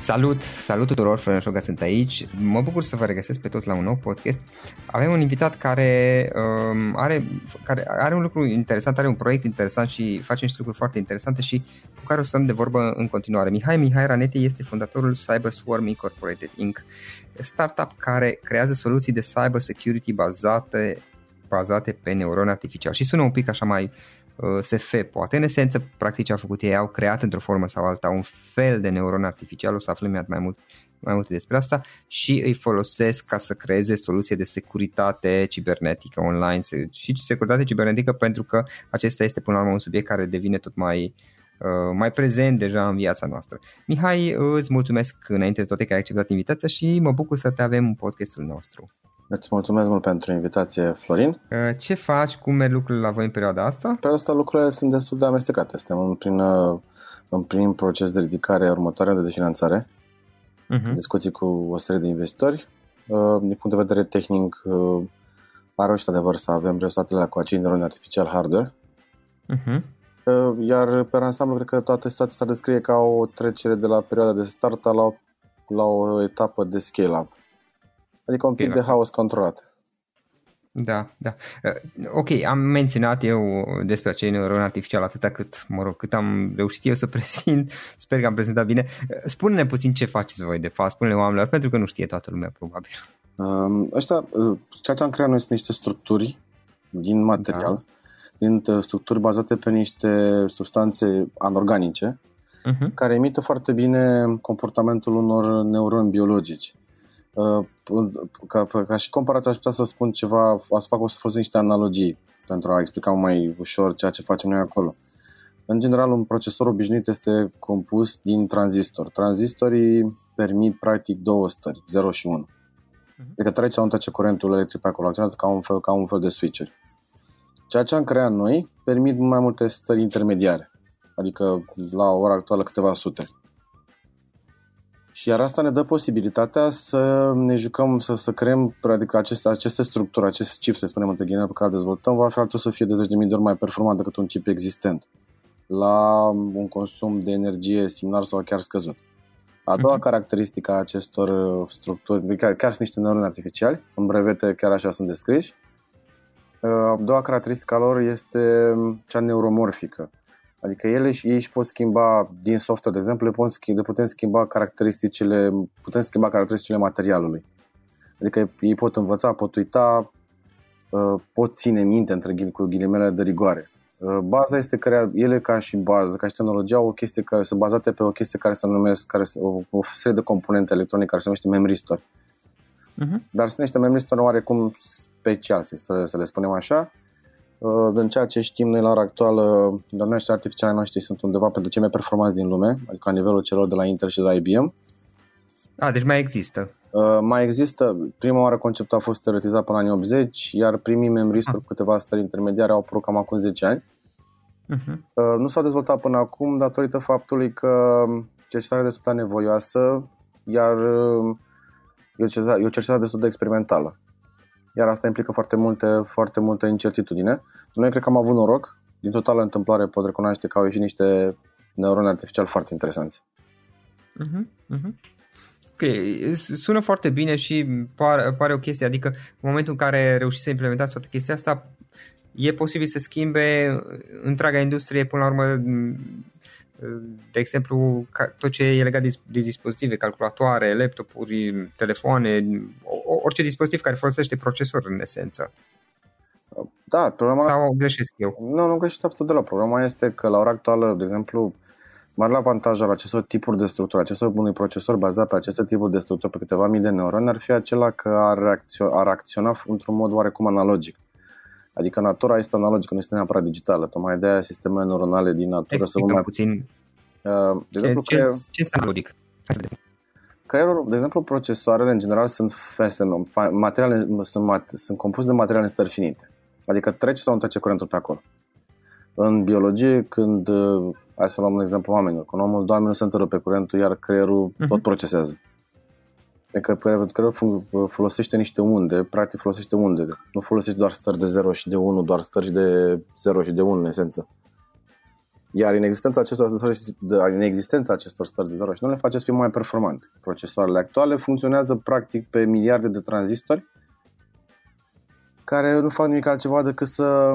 Salut, salut tuturor, Florin Șoga sunt aici. Mă bucur să vă regăsesc pe toți la un nou podcast. Avem un invitat care, um, are, care are un lucru interesant, are un proiect interesant și face niște lucruri foarte interesante și cu care o să stăm de vorbă în continuare. Mihai Mihai Raneti este fondatorul Cyber Swarm Incorporated Inc., startup care creează soluții de cyber security bazate, bazate pe neuron artificial. Și sună un pic așa mai Uh, SF poate. În esență, practic ce au făcut ei, au creat într-o formă sau alta un fel de neuron artificial, o să aflăm mai mult mai multe despre asta și îi folosesc ca să creeze soluție de securitate cibernetică online și securitate cibernetică pentru că acesta este până la urmă un subiect care devine tot mai uh, mai prezent deja în viața noastră. Mihai, îți mulțumesc înainte de toate că ai acceptat invitația și mă bucur să te avem în podcastul nostru. Îți mulțumesc mult pentru invitație, Florin. Uh, ce faci? Cum merg lucrurile la voi în perioada asta? În perioada asta lucrurile sunt destul de amestecate. Suntem în prin, uh, în prim proces de ridicare următoare de finanțare. Uh-huh. Discuții cu o serie de investitori. Uh, din punct de vedere tehnic, a reușit adevăr să avem rezultatele cu acei neuroni artificial hardware. Uh-huh. Iar pe ansamblu, cred că toată situația s-ar descrie ca o trecere de la perioada de start la o la o etapă de scale-up. Adică un pic de haos controlat. Da, da. Uh, ok, am menționat eu despre acei neuroni artificiali atâta cât, mă rog, cât am reușit eu să prezint. Sper că am prezentat bine. Uh, spune-ne puțin ce faceți voi de fapt, spune-ne oamenilor, pentru că nu știe toată lumea probabil. Um, ăștia, uh, ceea ce am creat noi sunt niște structuri din material, da. din structuri bazate pe niște substanțe anorganice, uh-huh. care imită foarte bine comportamentul unor neuroni biologici. Uh, ca, ca și comparație aș putea să spun ceva, să fac o să folosesc niște analogii pentru a explica mai ușor ceea ce facem noi acolo. În general, un procesor obișnuit este compus din tranzistor. Tranzistorii permit practic două stări, 0 și 1. Uh-huh. Adică trece sau trece curentul electric pe acolo, acționează ca un fel, ca un fel de switcher. Ceea ce am creat noi permit mai multe stări intermediare, adică la ora actuală câteva sute. Și iar asta ne dă posibilitatea să ne jucăm, să, să creăm adică aceste, aceste structuri, acest chip, să spunem, între ghinele pe care dezvoltăm, va fi altul să fie de 10.000 de ori mai performant decât un chip existent la un consum de energie similar sau chiar scăzut. A doua uh-huh. caracteristică a acestor uh, structuri, chiar, chiar sunt niște neuroni artificiali, în brevete chiar așa sunt descriși. Uh, a doua caracteristică a lor este cea neuromorfică. Adică ele și ei își pot schimba din software, de exemplu, le, pot schimba, le putem schimba caracteristicile, putem schimba caracteristicile materialului. Adică ei pot învăța, pot uita, uh, pot ține minte între cu ghilimele de rigoare. Uh, baza este că ele ca și bază, ca și tehnologie, au o chestie care sunt bazate pe o chestie care se numesc, care o, o serie de componente electronice care se numește memory store. Uh-huh. Dar sunt niște memory store oarecum special, să, să le spunem așa, Uh, din ceea ce știm noi la ora actuală, domnește artificiale noștri sunt undeva pentru cei mai performanți din lume, adică la nivelul celor de la Intel și de la IBM. A, deci mai există. Uh, mai există. Prima oară conceptul a fost teoretizat până în anii 80, iar primii memory ah. câteva stări intermediare au apărut cam acum 10 ani. Uh-huh. Uh, nu s-au dezvoltat până acum datorită faptului că cercetarea destul de nevoioasă, iar uh, e o cercetare, e o cercetare destul de experimentală iar asta implică foarte multe, foarte multe incertitudine. Noi cred că am avut noroc, din totală întâmplare pot recunoaște că au ieșit niște neuroni artificiali foarte interesanți. Uh-huh, uh-huh. Ok, sună foarte bine și pare, pare o chestie, adică în momentul în care reușiți să implementați toată chestia asta, e posibil să schimbe întreaga industrie până la urmă de exemplu, tot ce e legat de dispozitive, calculatoare, laptopuri, telefoane, orice dispozitiv care folosește procesor în esență. Da, problema... Sau greșesc eu? Nu, nu greșesc absolut deloc. Problema este că la ora actuală, de exemplu, marele avantaj al acestor tipuri de structuri, acestor unui procesor bazat pe aceste tipuri de structuri, pe câteva mii de neuroni, ar fi acela că ar, reacționa, ar acționa într-un mod oarecum analogic. Adică natura este analogică, nu este neapărat digitală. Tocmai de aia sistemele neuronale din natură sunt mai puțin. Uh, de exemplu, ce, creier... ce este analogic? Creierul, de exemplu, procesoarele în general sunt FSM, materiale, sunt, mat, sunt compuse de materiale în stări finite. Adică trece sau nu trece curentul pe acolo. În biologie, când, uh, hai să luăm un exemplu oamenilor, când omul doarme nu se întâră curentul, iar creierul uh-huh. tot procesează. Adică creierul folosește niște unde, practic folosește unde. Nu folosește doar stări de 0 și de 1, doar stări de 0 și de 1 în esență. Iar inexistența acestor stări, inexistența acestor stări de 0 și nu le face să fie mai performante. Procesoarele actuale funcționează practic pe miliarde de tranzistori care nu fac nimic altceva decât să,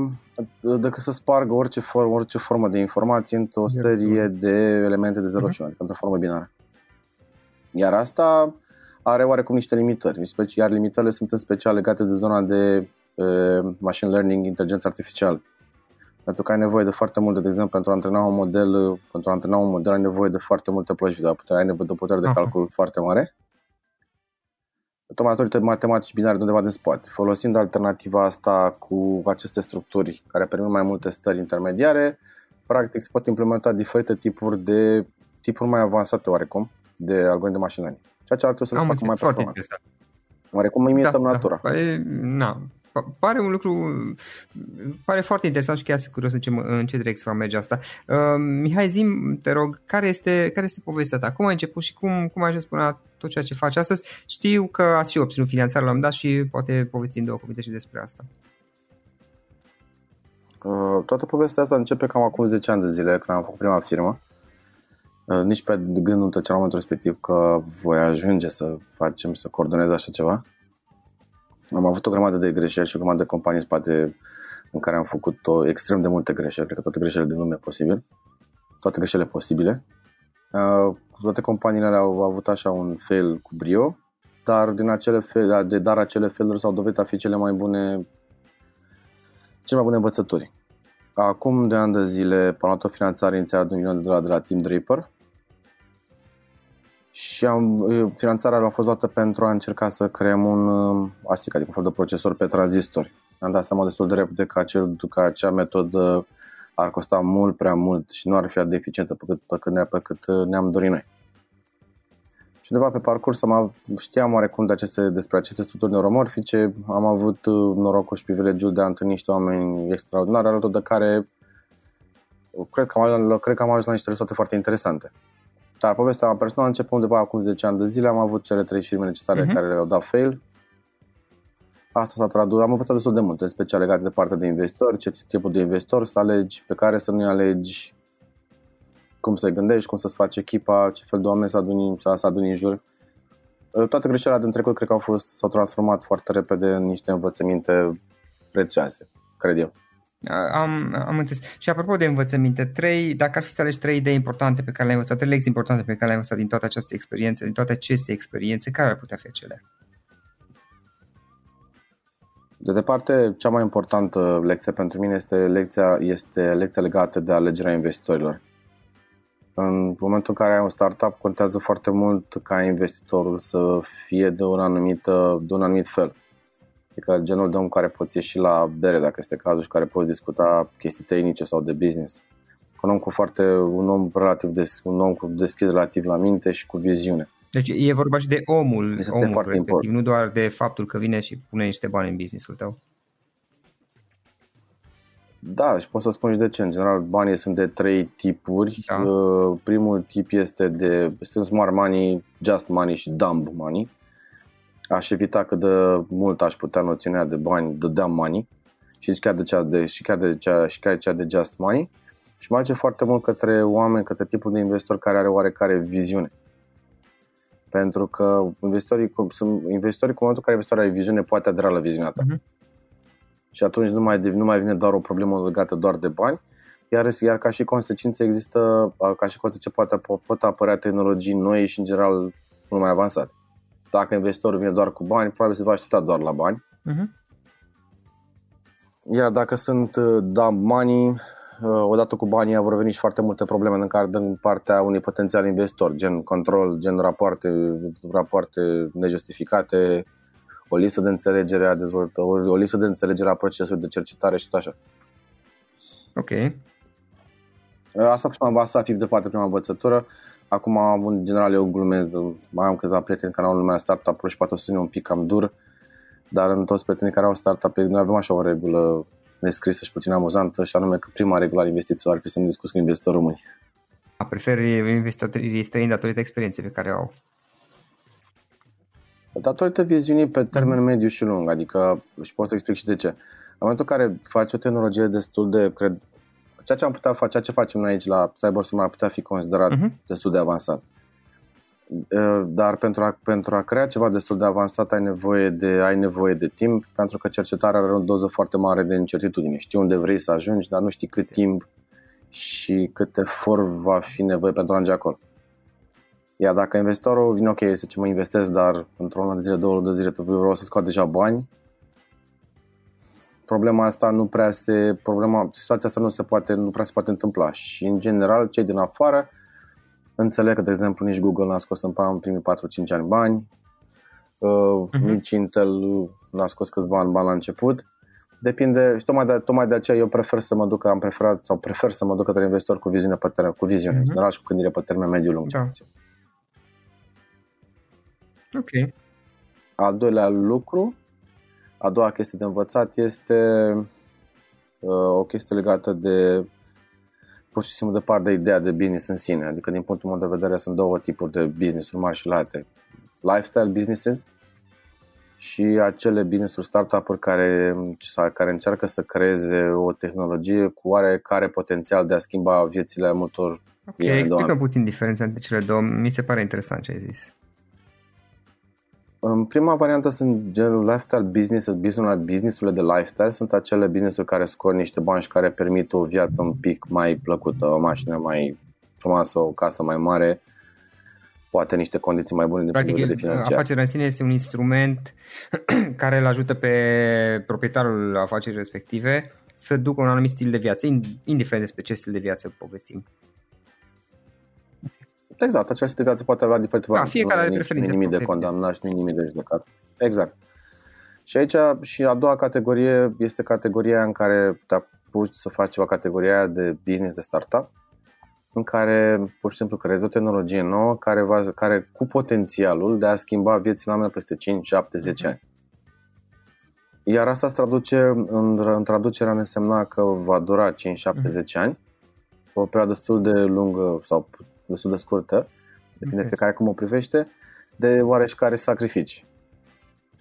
decât să spargă orice, formă, orice formă de informație într-o serie de elemente de 0 și 1, adică într-o formă binară. Iar asta are oarecum niște limitări, iar limitările sunt în special legate de zona de uh, machine learning, inteligență artificială. Pentru că ai nevoie de foarte multe, de exemplu, pentru a antrena un model, pentru a antrena un model ai nevoie de foarte multe plăci video, ai nevoie de o putere de calcul uh-huh. foarte mare. Tocmai matematici binare de undeva din spate. Folosind alternativa asta cu aceste structuri care permit mai multe stări intermediare, practic se pot implementa diferite tipuri de tipuri mai avansate oarecum de algoritmi de machine learning. Ceea ce ar trebui să le facă mai performant. Oarecum imităm da, natura. Da. Păi, na, pare un lucru, pare foarte interesant și chiar sunt curios în ce, în ce direcție va merge asta. Uh, Mihai, zim, te rog, care este, care este povestea ta? Cum ai început și cum, cum ai ajuns până la tot ceea ce faci astăzi? Știu că ați și obținut finanțare la un dat și poate povestim două cuvinte și despre asta. Uh, toată povestea asta începe cam acum 10 ani de zile, când am făcut prima firmă. Uh, nici pe gând nu trece la momentul respectiv că voi ajunge să facem, să coordonez așa ceva. Am avut o grămadă de greșeli și o grămadă de companii în spate în care am făcut o, extrem de multe greșeli, cred că toate greșelile de nume posibil, toate greșelile posibile. Uh, toate companiile au avut așa un fail cu brio, dar din acele fail, de dar acele failuri s-au dovedit a fi cele mai bune cele mai bune învățături. Acum de ani de zile am luat o finanțare inițială de un milion de dolari de la Team Draper și am, finanțarea a fost luată pentru a încerca să creăm un ASIC, adică un fel de procesor pe tranzistori. Am dat seama destul de repede că, acel, că acea metodă ar costa mult prea mult și nu ar fi atât de eficientă pe cât, pe cât, ne, pe cât ne-am dorit noi. Și undeva pe parcurs am, știam oarecum de aceste, despre aceste structuri neuromorfice, am avut uh, norocul și privilegiul de a întâlni niște oameni extraordinari, alături de care cred că, am, cred că am ajuns la niște rezultate foarte interesante. Dar povestea mea personală începe undeva acum 10 ani de zile, am avut cele trei firme necesare uh-huh. care le-au dat fail. Asta s-a tradus, am învățat destul de multe, în special legate de partea de investitori, ce tipul de investitor să alegi, pe care să nu-i alegi, cum să gândești, cum să-ți faci echipa, ce fel de oameni să aduni, să aduni în jur. Toate greșelile din trecut cred că au fost, s-au transformat foarte repede în niște învățăminte prețioase, cred eu. Am, am înțeles. Și apropo de învățăminte, trei, dacă ar fi să alegi trei idei importante pe care le-ai învățat, trei lecții importante pe care le-ai învățat din toată această experiență, din toate aceste experiențe, care ar putea fi acelea? De departe, cea mai importantă lecție pentru mine este lecția, este lecția legată de alegerea investitorilor. În momentul în care ai un startup, contează foarte mult ca investitorul să fie de un anumit, de un anumit fel. Adică genul de om care poți ieși la bere, dacă este cazul, și care poți discuta chestii tehnice sau de business. Un om cu foarte, un om relativ des, un om cu deschis relativ la minte și cu viziune. Deci e vorba și de omul, este omul foarte respectiv, important. nu doar de faptul că vine și pune niște bani în businessul tău. Da, și pot să spun și de ce. În general, banii sunt de trei tipuri. Da. Uh, primul tip este de sunt smart money, just money și dumb money. Aș evita cât de mult aș putea noțiunea de bani, de damn money și chiar de cea de, și chiar de cea, și chiar cea de just money și merge foarte mult către oameni, către tipul de investitor care are oarecare viziune. Pentru că investitorii, sunt investitorii cu momentul în care investitorul are viziune, poate adera la viziunea ta. Uh-huh. Și atunci nu mai, nu mai vine doar o problemă legată doar de bani, iar, iar ca și consecință există, ca și consecință poate, pot apărea tehnologii noi și în general mult mai avansate. Dacă investitorul vine doar cu bani, probabil se va aștepta doar la bani. Uh-huh. Iar dacă sunt uh, da money, uh, odată cu banii vor veni și foarte multe probleme în care din partea unui potențial investitor, gen control, gen rapoarte, rapoarte nejustificate, o lipsă de înțelegere a dezvoltării, o lipsă de înțelegere a procesului de cercetare și tot așa. Ok. Asta, prima, asta ar fi de foarte prima învățătură. Acum, în general, eu glumesc, mai am câțiva prieteni care au lumea startup și poate o să un pic cam dur, dar în toți prietenii care au startup noi avem așa o regulă nescrisă și puțin amuzantă și anume că prima regulă al investițiilor ar fi să ne discuți cu investitori români. Preferi investitorii străini datorită experienței pe care o au? Datorită viziunii pe termen mediu și lung, adică și pot să explic și de ce. În momentul în care faci o tehnologie destul de, cred, ceea ce am putea face, ceea ce facem noi aici la CyberStorm ar putea fi considerat uh-huh. destul de avansat. Dar pentru a, pentru a crea ceva destul de avansat ai nevoie de, ai nevoie de timp, pentru că cercetarea are o doză foarte mare de incertitudine. Știi unde vrei să ajungi, dar nu știi cât timp și cât efort va fi nevoie pentru a ajunge acolo. Iar dacă investitorul vine, ok, să ce mă investesc, dar într-o lună de zile, două luni de zile, vreau să scot deja bani, problema asta nu prea se, problema, situația asta nu se poate, nu prea se poate întâmpla și în general cei din afară înțeleg că, de exemplu, nici Google n-a scos în primii 4-5 ani bani, uh-huh. nici Intel n-a scos câți bani, bani la început. Depinde, și tocmai de, tocmai de aceea eu prefer să mă duc, am preferat sau prefer să mă duc către investitori cu viziune pe termen, cu viziune, uh-huh. în general și cu gândire pe termen mediu lung. Da. Ok. Al doilea lucru a doua chestie de învățat este uh, o chestie legată de pur și simplu de par de ideea de business în sine. Adică din punctul meu de vedere sunt două tipuri de business-uri mari și late. Lifestyle businesses și acele business-uri startup-uri care, care încearcă să creeze o tehnologie cu oarecare potențial de a schimba viețile multor Ok, explică puțin diferența între cele două. Mi se pare interesant ce ai zis. În prima variantă sunt genul lifestyle business, business businessurile de lifestyle sunt acele business-uri care scot niște bani și care permit o viață un pic mai plăcută, o mașină mai frumoasă, o casă mai mare, poate niște condiții mai bune din punct de vedere financiar. afacerea în sine este un instrument care îl ajută pe proprietarul afacerii respective să ducă un anumit stil de viață, indiferent despre ce stil de viață povestim. Exact, acest stil de viață poate avea diferite da, fiecare are preferințe. nimic de condamnat și nimic de judecat. Exact. Și aici și a doua categorie este categoria în care te apuci să faci ceva categoria de business de startup, în care pur și simplu creezi o tehnologie nouă care, va, care cu potențialul de a schimba viețile oamenilor peste 5, 7, 10 ani. Iar asta se traduce, în, în traducerea ne însemna că va dura 5, 7, 10 ani, o perioadă destul de lungă sau destul de scurtă, depinde okay. fiecare cum o privește, de oareșcare sacrificii.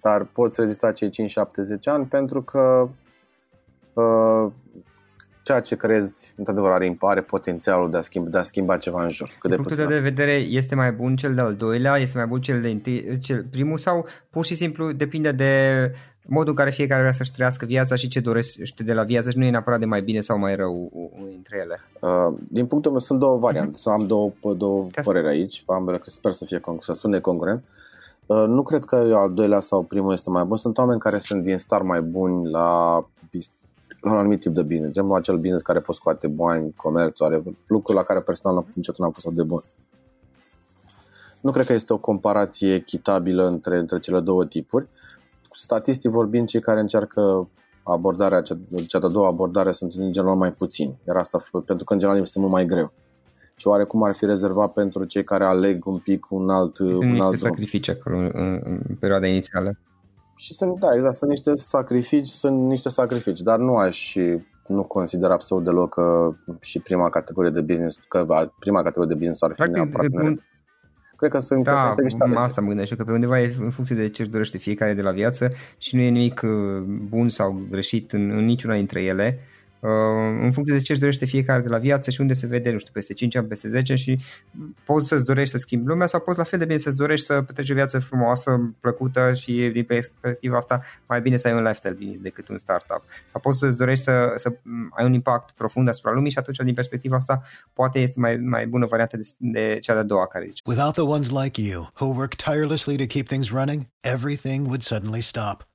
Dar poți rezista cei 5, 7, 10 ani pentru că uh, ceea ce crezi, într-adevăr, are, are potențialul de a, schimba, de a schimba ceva în jur. Cât de punctul de vedere, este mai bun cel de-al doilea, este mai bun cel de întâi, cel primul sau pur și simplu depinde de modul în care fiecare vrea să-și trăiască viața și ce dorește de la viață și nu e neapărat de mai bine sau mai rău unul dintre ele. Uh, din punctul meu sunt două variante, uh-huh. am două, două păreri aici, ambele că sper să fie să spune congruent. Uh, nu cred că al doilea sau primul este mai bun. Sunt oameni care sunt din star mai buni la la un anumit tip de business, genul acel business care poți scoate bani, comerț, are lucruri la care personal niciodată n-am fost de bun. Nu cred că este o comparație echitabilă între, între cele două tipuri. Statistic vorbind, cei care încearcă abordarea, cea, cea de-a doua abordare sunt în general mai puțini, iar asta pentru că în general este mult mai greu. Și oarecum ar fi rezervat pentru cei care aleg un pic un alt, un alt sacrificii acolo în, în perioada inițială. Și sunt, da, exact, sunt niște sacrificii, sunt niște sacrificii, dar nu aș nu consider absolut deloc că și prima categorie de business, că prima categorie de business ar fi Practic, neapărat un... Cred că sunt da, asta mă gândesc că pe undeva e în funcție de ce își dorește fiecare de la viață și nu e nimic uh, bun sau greșit în, în niciuna dintre ele. Uh, în funcție de ce își dorește fiecare de la viață și unde se vede, nu știu, peste 5 ani, peste 10 și poți să-ți dorești să schimbi lumea sau poți la fel de bine să-ți dorești să petreci o viață frumoasă, plăcută și din perspectiva asta mai bine să ai un lifestyle business decât un startup. Sau poți să-ți dorești să, să ai un impact profund asupra lumii și atunci din perspectiva asta poate este mai, mai bună variantă de, de cea de-a doua care zice. Without the ones like you who work tirelessly to keep things running, everything would suddenly stop.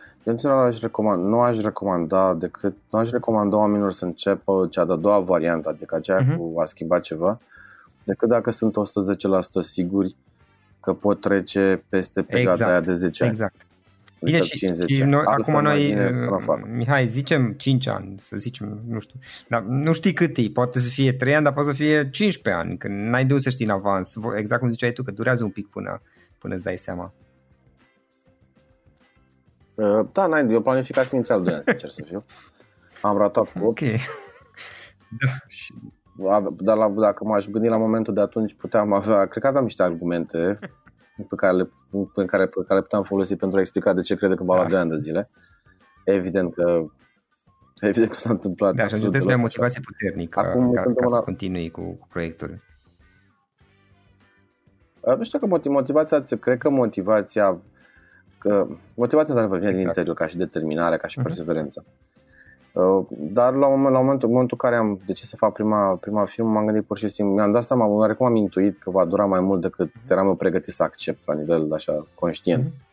în general aș recomand, nu aș recomanda decât, nu aș recomanda oamenilor să înceapă cea de-a doua variantă, adică aceea uh-huh. cu a schimba ceva, decât dacă sunt 110% siguri că pot trece peste perioada exact. aia de 10 ani. Exact. Bine, adică și, și noi, acum noi, Mihai, zicem 5 ani, să zicem, nu știu, dar nu știi cât e, poate să fie 3 ani, dar poate să fie 15 ani, că n-ai de să știi în avans, exact cum ziceai tu, că durează un pic până, până îți dai seama. Uh, da, n-ai, eu planificasem inițial 2 ani, sincer să fiu. Am ratat cu 8. Ok. Da. Și, dar la, dacă m-aș gândi la momentul de atunci, puteam avea, cred că aveam niște argumente pe care le, pe care, pe care le puteam folosi pentru a explica de ce cred că va lua 2 ani de zile. Evident că Evident că s-a întâmplat. Da, și ajungeți la motivație puternică Acum, ca, ca să continui cu, cu proiectul. Uh, nu știu că motivația, cred că motivația că motivația ta vine exact. din interior, ca și determinare, ca și uh-huh. perseverență. Uh, dar la, moment, la momentul, în momentul în care am decis să fac prima, prima film, m-am gândit pur și simplu, mi-am dat seama, oarecum am intuit că va dura mai mult decât uh-huh. eram eu pregătit să accept la nivel așa conștient. Uh-huh.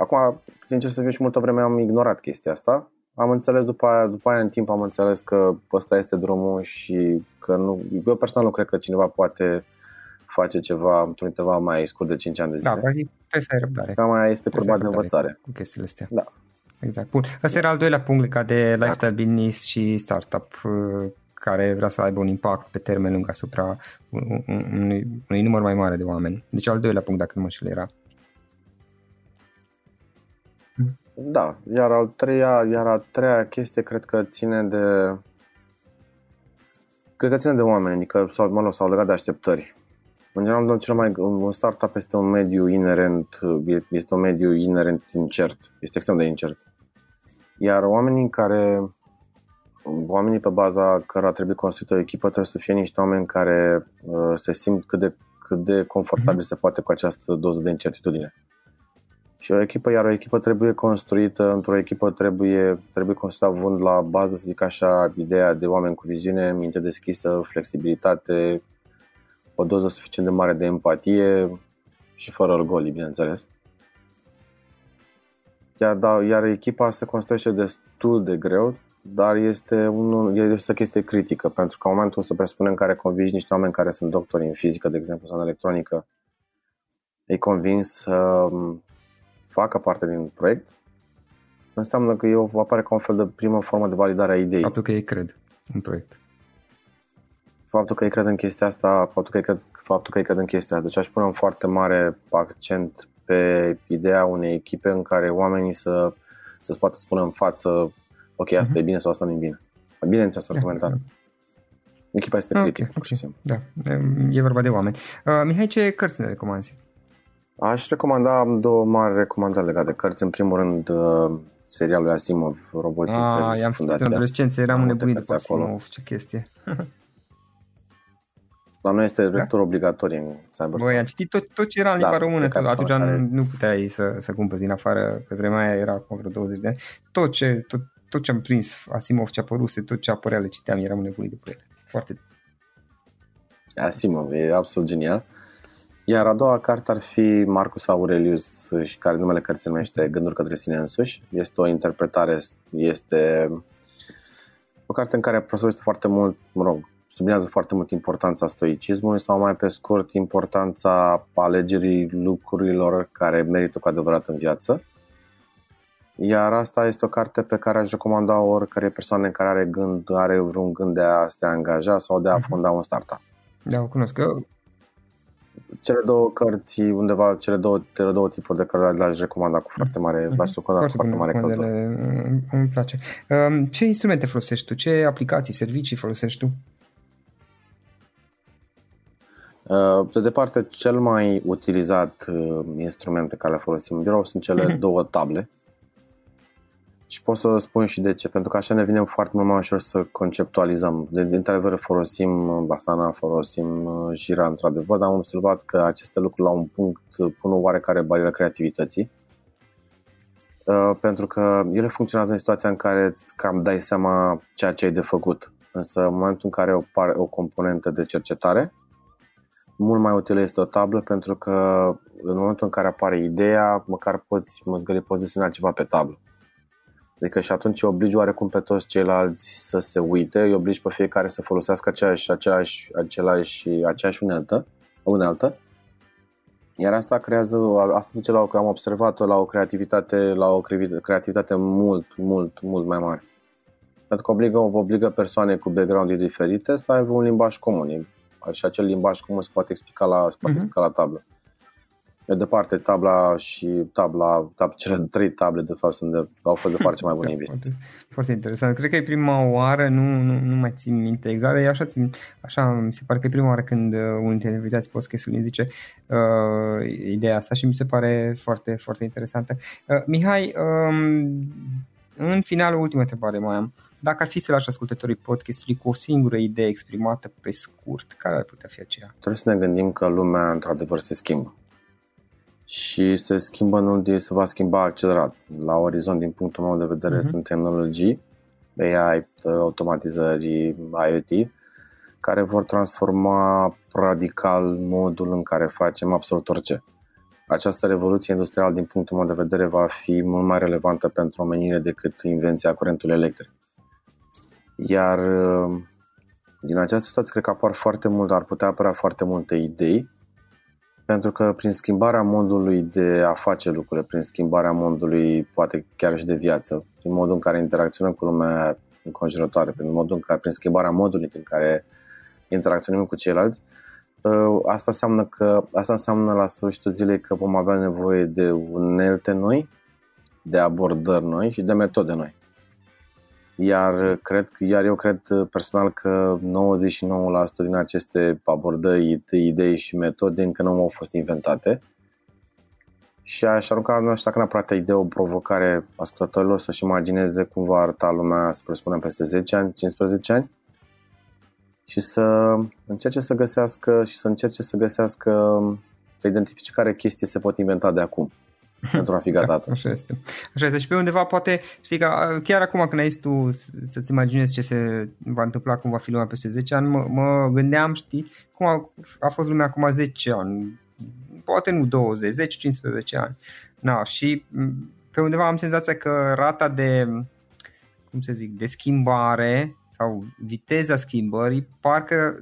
Acum, sincer să fiu și multă vreme am ignorat chestia asta. Am înțeles după aia, după aia în timp am înțeles că ăsta este drumul și că nu, eu personal nu cred că cineva poate uh, face ceva într-un interval mai scurt de 5 ani de zile. Da, practic trebuie să ai răbdare. Cam mai este probabil de învățare. Cu chestiile astea. Da. Exact. Bun. Asta era al doilea punct legat de lifestyle business și startup. Uh, care vrea să aibă un impact pe termen lung asupra unui, unui număr mai mare de oameni. Deci al doilea punct, dacă nu mă știu, era. Da, iar al treia, iar al treia chestie cred că ține de cred că ține de oameni, adică sau, mă rog, sau legat de așteptări. În general, cel mai, un startup este un mediu inerent, este un mediu inerent incert, este extrem de incert. Iar oamenii care, oamenii pe baza cărora trebuie construită o echipă trebuie să fie niște oameni care uh, se simt cât de, cât de confortabil mm-hmm. se poate cu această doză de incertitudine. Și o echipă, iar o echipă trebuie construită, într-o echipă trebuie, trebuie construită având la bază, să zic așa, ideea de oameni cu viziune, minte deschisă, flexibilitate, o doză suficient de mare de empatie și fără orgolii, bineînțeles. Iar, da, iar echipa se construiește destul de greu, dar este, un, este o chestie critică, pentru că în momentul să presupunem care convingi niște oameni care sunt doctori în fizică, de exemplu, sau în electronică, îi convins să facă parte din proiect, înseamnă că eu apare ca un fel de primă formă de validare a ideii. Faptul că ei cred în proiect. Faptul că ei cred în chestia asta, faptul că ei cred, faptul că ei cred în chestia asta. Deci aș pune un foarte mare accent pe ideea unei echipe în care oamenii să, să-ți poată spune în față ok, asta mm-hmm. e bine sau asta nu e bine. Bine înțeles argumentar. Echipa este okay, critică, pur și simplu. Da, e vorba de oameni. Uh, Mihai, ce cărți ne recomanzi? Aș recomanda două mari recomandări legate de cărți. În primul rând, uh, serialul Asimov, Roboții Ah, i-am citit în adolescență, eram nebunit după Asimov, acolo. ce chestie. Dar nu este lectură da? obligatorie în Cyberpunk. Băi, am citit tot, tot ce era în limba da, română, tot, atunci care... nu, nu puteai să, să cumpări din afară, pe vremea aia era acum vreo 20 de ani. Tot ce, tot, tot ce am prins, Asimov ce apăruse, tot ce apărea le citeam, eram nebunit după ele. Foarte. Asimov e absolut genial. Iar a doua carte ar fi Marcus Aurelius, și care numele cărții se numește Gânduri către sine însuși. Este o interpretare, este o carte în care profesorește foarte mult, mă rog, sublinează foarte mult importanța stoicismului sau mai pe scurt importanța alegerii lucrurilor care merită cu adevărat în viață. Iar asta este o carte pe care aș recomanda oricare persoană care are gând, are vreun gând de a se angaja sau de a mhm. fonda un startup. Da, o cunosc. Eu cele două cărți, undeva, cele două, cele două tipuri de cărți le-aș recomanda cu foarte mare, mm-hmm. l-aș recomanda cu foarte mare căldură. Îmi place. Um, ce instrumente folosești tu? Ce aplicații, servicii folosești tu? Uh, de departe, cel mai utilizat uh, instrumente care le folosim în birou sunt cele mm-hmm. două table și pot să spun și de ce, pentru că așa ne vine foarte mult mai ușor să conceptualizăm. De, de într-adevăr folosim Basana, folosim uh, Jira într-adevăr, dar am observat că aceste lucruri la un punct pun o oarecare barieră creativității. Uh, pentru că ele funcționează în situația în care cam dai seama ceea ce ai de făcut. Însă în momentul în care o, o componentă de cercetare, mult mai utilă este o tablă pentru că în momentul în care apare ideea, măcar poți măzgări poziționa ceva pe tablă. Adică și atunci obligi oarecum pe toți ceilalți să se uite, îi obligi pe fiecare să folosească aceeași, aceeași, același, aceeași unealtă, unealtă. Iar asta creează, asta duce la o, am observat la o creativitate, la o creativitate mult, mult, mult mai mare. Pentru că obligă, obligă persoane cu background diferite să aibă un limbaj comun. Și acel limbaj comun se poate explica la, se poate uh-huh. explica la tablă. De departe, tabla și tabla, tab, cele trei table, de fapt, sunt de, au fost de foarte mai bune investiții. Foarte, foarte interesant. Cred că e prima oară, nu, nu, nu mai țin minte exact, dar așa, țin, așa mi se pare că e prima oară când uh, unul dintre invitații podcastului zice uh, ideea asta și mi se pare foarte, foarte interesantă. Uh, Mihai, um, în final, ultima întrebare mai am. Dacă ar fi să lași ascultătorii podcastului cu o singură idee exprimată pe scurt, care ar putea fi aceea? Trebuie să ne gândim că lumea într-adevăr se schimbă și se schimbă în se va schimba accelerat. La orizont, din punctul meu de vedere, uh-huh. sunt tehnologii, AI, automatizări, IoT, care vor transforma radical modul în care facem absolut orice. Această revoluție industrială, din punctul meu de vedere, va fi mult mai relevantă pentru omenire decât invenția curentului electric. Iar din această situație, cred că apar foarte mult, ar putea apărea foarte multe idei pentru că prin schimbarea modului de a face lucrurile, prin schimbarea modului poate chiar și de viață, prin modul în care interacționăm cu lumea înconjurătoare, prin modul în care, prin schimbarea modului în care interacționăm cu ceilalți, uh, asta înseamnă că asta înseamnă la sfârșitul zilei că vom avea nevoie de unelte noi, de abordări noi și de metode noi. Iar, cred, iar eu cred personal că 99% din aceste abordări, idei și metode încă nu au fost inventate și aș arunca, nu știu dacă neapărat idee o provocare ascultătorilor să-și imagineze cum va arăta lumea, să presupunem, peste 10 ani, 15 ani și să încerce să găsească și să încerce să găsească, să identifice care chestii se pot inventa de acum pentru a fi gata. Da, așa este. Așa este. Și pe undeva poate, știi că chiar acum când ai zis tu să-ți imaginezi ce se va întâmpla, cum va fi lumea peste 10 ani, mă, mă gândeam, știi, cum a, a fost lumea acum 10 ani, poate nu 20, 10, 15 ani. Na, și pe undeva am senzația că rata de, cum să zic, de schimbare sau viteza schimbării parcă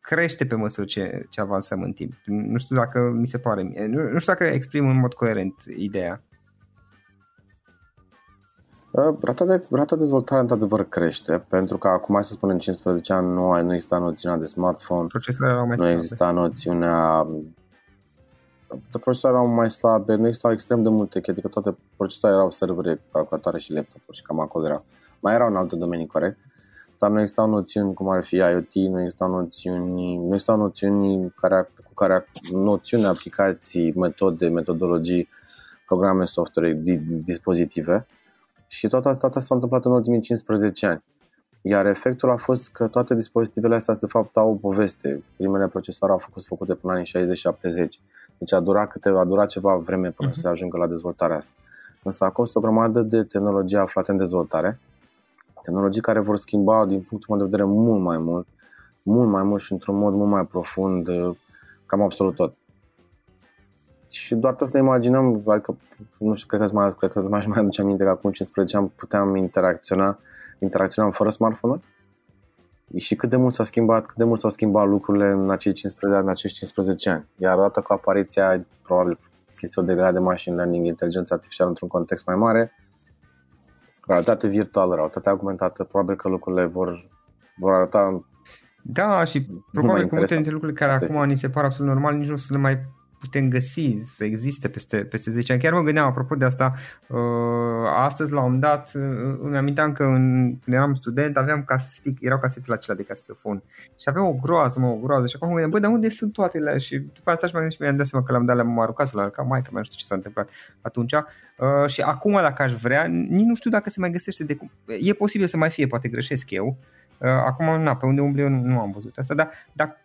crește pe măsură ce, ce avansăm în timp. Nu știu dacă mi se pare mie. Nu, nu știu dacă exprim în mod coerent ideea. Rata de, rata de dezvoltare într-adevăr crește, pentru că acum, să spunem, 15 ani nu, nu exista noțiunea de smartphone, nu exista noțiunea de procesoare erau mai slabe, nu existau extrem de multe, adică toate procesoarele erau servere, calculatoare și laptopuri și cam acolo erau. Mai erau în alte domenii, corect, dar nu existau noțiuni cum ar fi IoT, nu existau noțiuni, nu existau noțiuni care, cu care noțiuni, aplicații, metode, metodologii, programe, software, dispozitive. Și toată asta s-a întâmplat în ultimii 15 ani. Iar efectul a fost că toate dispozitivele astea, de fapt, au o poveste. Primele procesoare au fost făcute până în anii 60-70. Deci a durat, câte, a durat ceva vreme până uh-huh. să ajungă la dezvoltarea asta. Însă a costat o grămadă de tehnologie aflate în dezvoltare, tehnologii care vor schimba, din punctul meu de vedere, mult mai mult, mult mai mult și într-un mod mult mai profund, cam absolut tot. Și doar tot să ne imaginăm, adică, nu știu, cred că mai, cred că mai, mai aduce aminte că acum 15 ani puteam interacționa, interacționam fără smartphone și cât de mult s-a schimbat, cât de mult s-au schimbat lucrurile în acei 15 ani, în acești 15 ani. Iar odată cu apariția, probabil, chestiilor de de machine learning, inteligența artificială într-un context mai mare, realitate virtuală, realitate augmentată, probabil că lucrurile vor, vor arăta da, și probabil că multe dintre lucrurile care acum ni se par absolut normal, nici nu să le mai putem găsi să existe peste, peste 10 ani. Chiar mă gândeam apropo de asta, uh, astăzi la un moment dat uh, îmi aminteam că în, când eram student aveam casete, erau casetele acelea de casetofon și aveam o groază, mă, o groază și acum mă gândeam, bă, dar unde sunt toate ele? Și după aceea și m-am gândit și mi-am dat seama că le-am dat, le-am aruncat să le aruncat mai că nu știu ce s-a întâmplat atunci uh, și acum dacă aș vrea, nici nu știu dacă se mai găsește de cum. E posibil să mai fie, poate greșesc eu, Uh, acum, na, pe unde umblu eu nu, nu am văzut asta, dar, dar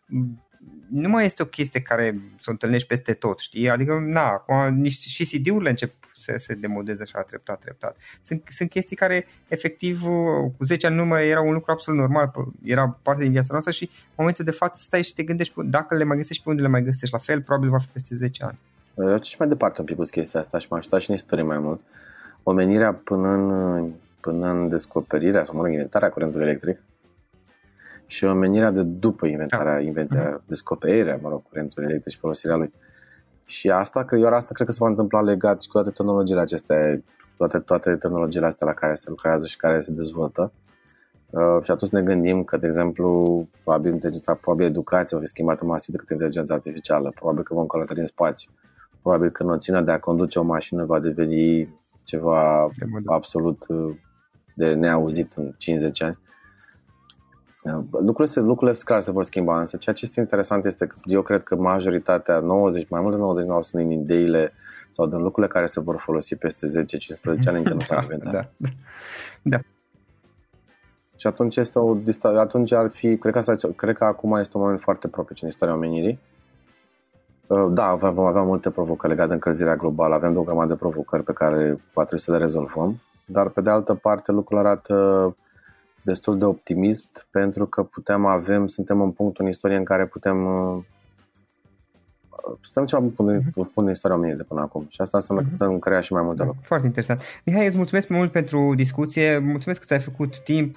nu mai este o chestie care să o întâlnești peste tot, știi? Adică, na, acum nici, și CD-urile încep să se demodeze așa treptat, treptat. Sunt, sunt chestii care, efectiv, cu 10 ani în urmă era un lucru absolut normal, era parte din viața noastră și în momentul de față stai și te gândești dacă le mai găsești pe unde le mai găsești la fel, probabil va fi peste 10 ani. Eu și mai departe un pic cu chestia asta și m-am ajutat și în istorie mai mult. Omenirea până în, până în descoperirea sau mă rog, inventarea curentului electric, și omenirea de după inventarea, da. invenția, uh-huh. descoperirea, mă rog, curentului electric și folosirea lui. Și asta, că eu asta cred că se va întâmpla legat și cu toate tehnologiile acestea, toate, toate tehnologiile astea la care se lucrează și care se dezvoltă. Uh, și atunci ne gândim că, de exemplu, probabil inteligența, probabil educația va fi schimbată masiv decât inteligența artificială, probabil că vom călători în spațiu, probabil că noțiunea de a conduce o mașină va deveni ceva absolut uh, de neauzit în 50 ani. Lucrurile, se, lucrurile care se vor schimba, însă ceea ce este interesant este că eu cred că majoritatea, 90, mai mult de 99% din ideile sau din lucrurile care se vor folosi peste 10-15 ani încă nu s-au inventat. Da, da, da. Și atunci, este o, atunci ar fi, cred că, asta, cred că acum este un moment foarte propice în istoria omenirii. Uh, da, vom avea multe provocări legate de încălzirea globală, avem o grămadă de provocări pe care va trebui să le rezolvăm, dar pe de altă parte lucrurile arată destul de optimist pentru că putem avem, suntem în punctul în istorie în care putem uh, Stăm ceva bun uh-huh. pune istoria omenirii de până acum și asta înseamnă uh-huh. că putem crea și mai multe da, lucruri. Foarte interesant. Mihai, îți mulțumesc mult pentru discuție, mulțumesc că ți-ai făcut timp,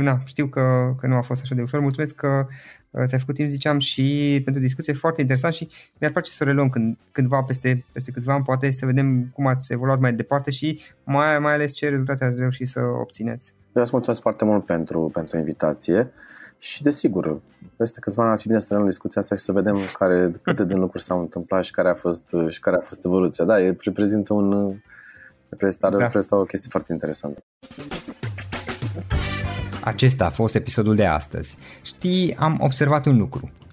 na, știu că, că nu a fost așa de ușor, mulțumesc că uh, ți-ai făcut timp, ziceam, și pentru discuție foarte interesant și mi-ar place să o reluăm când, cândva peste, peste câțiva ani, poate să vedem cum ați evoluat mai departe și mai, mai ales ce rezultate ați reușit să obțineți. Eu îți mulțumesc foarte mult pentru, pentru invitație. Și desigur, peste câțiva ani ar fi bine să în discuția asta și să vedem care, câte din lucruri s-au întâmplat și care a fost, și care a fost evoluția. Da, e, reprezintă un reprezintă, da. reprezintă o chestie foarte interesantă. Acesta a fost episodul de astăzi. Știi, am observat un lucru.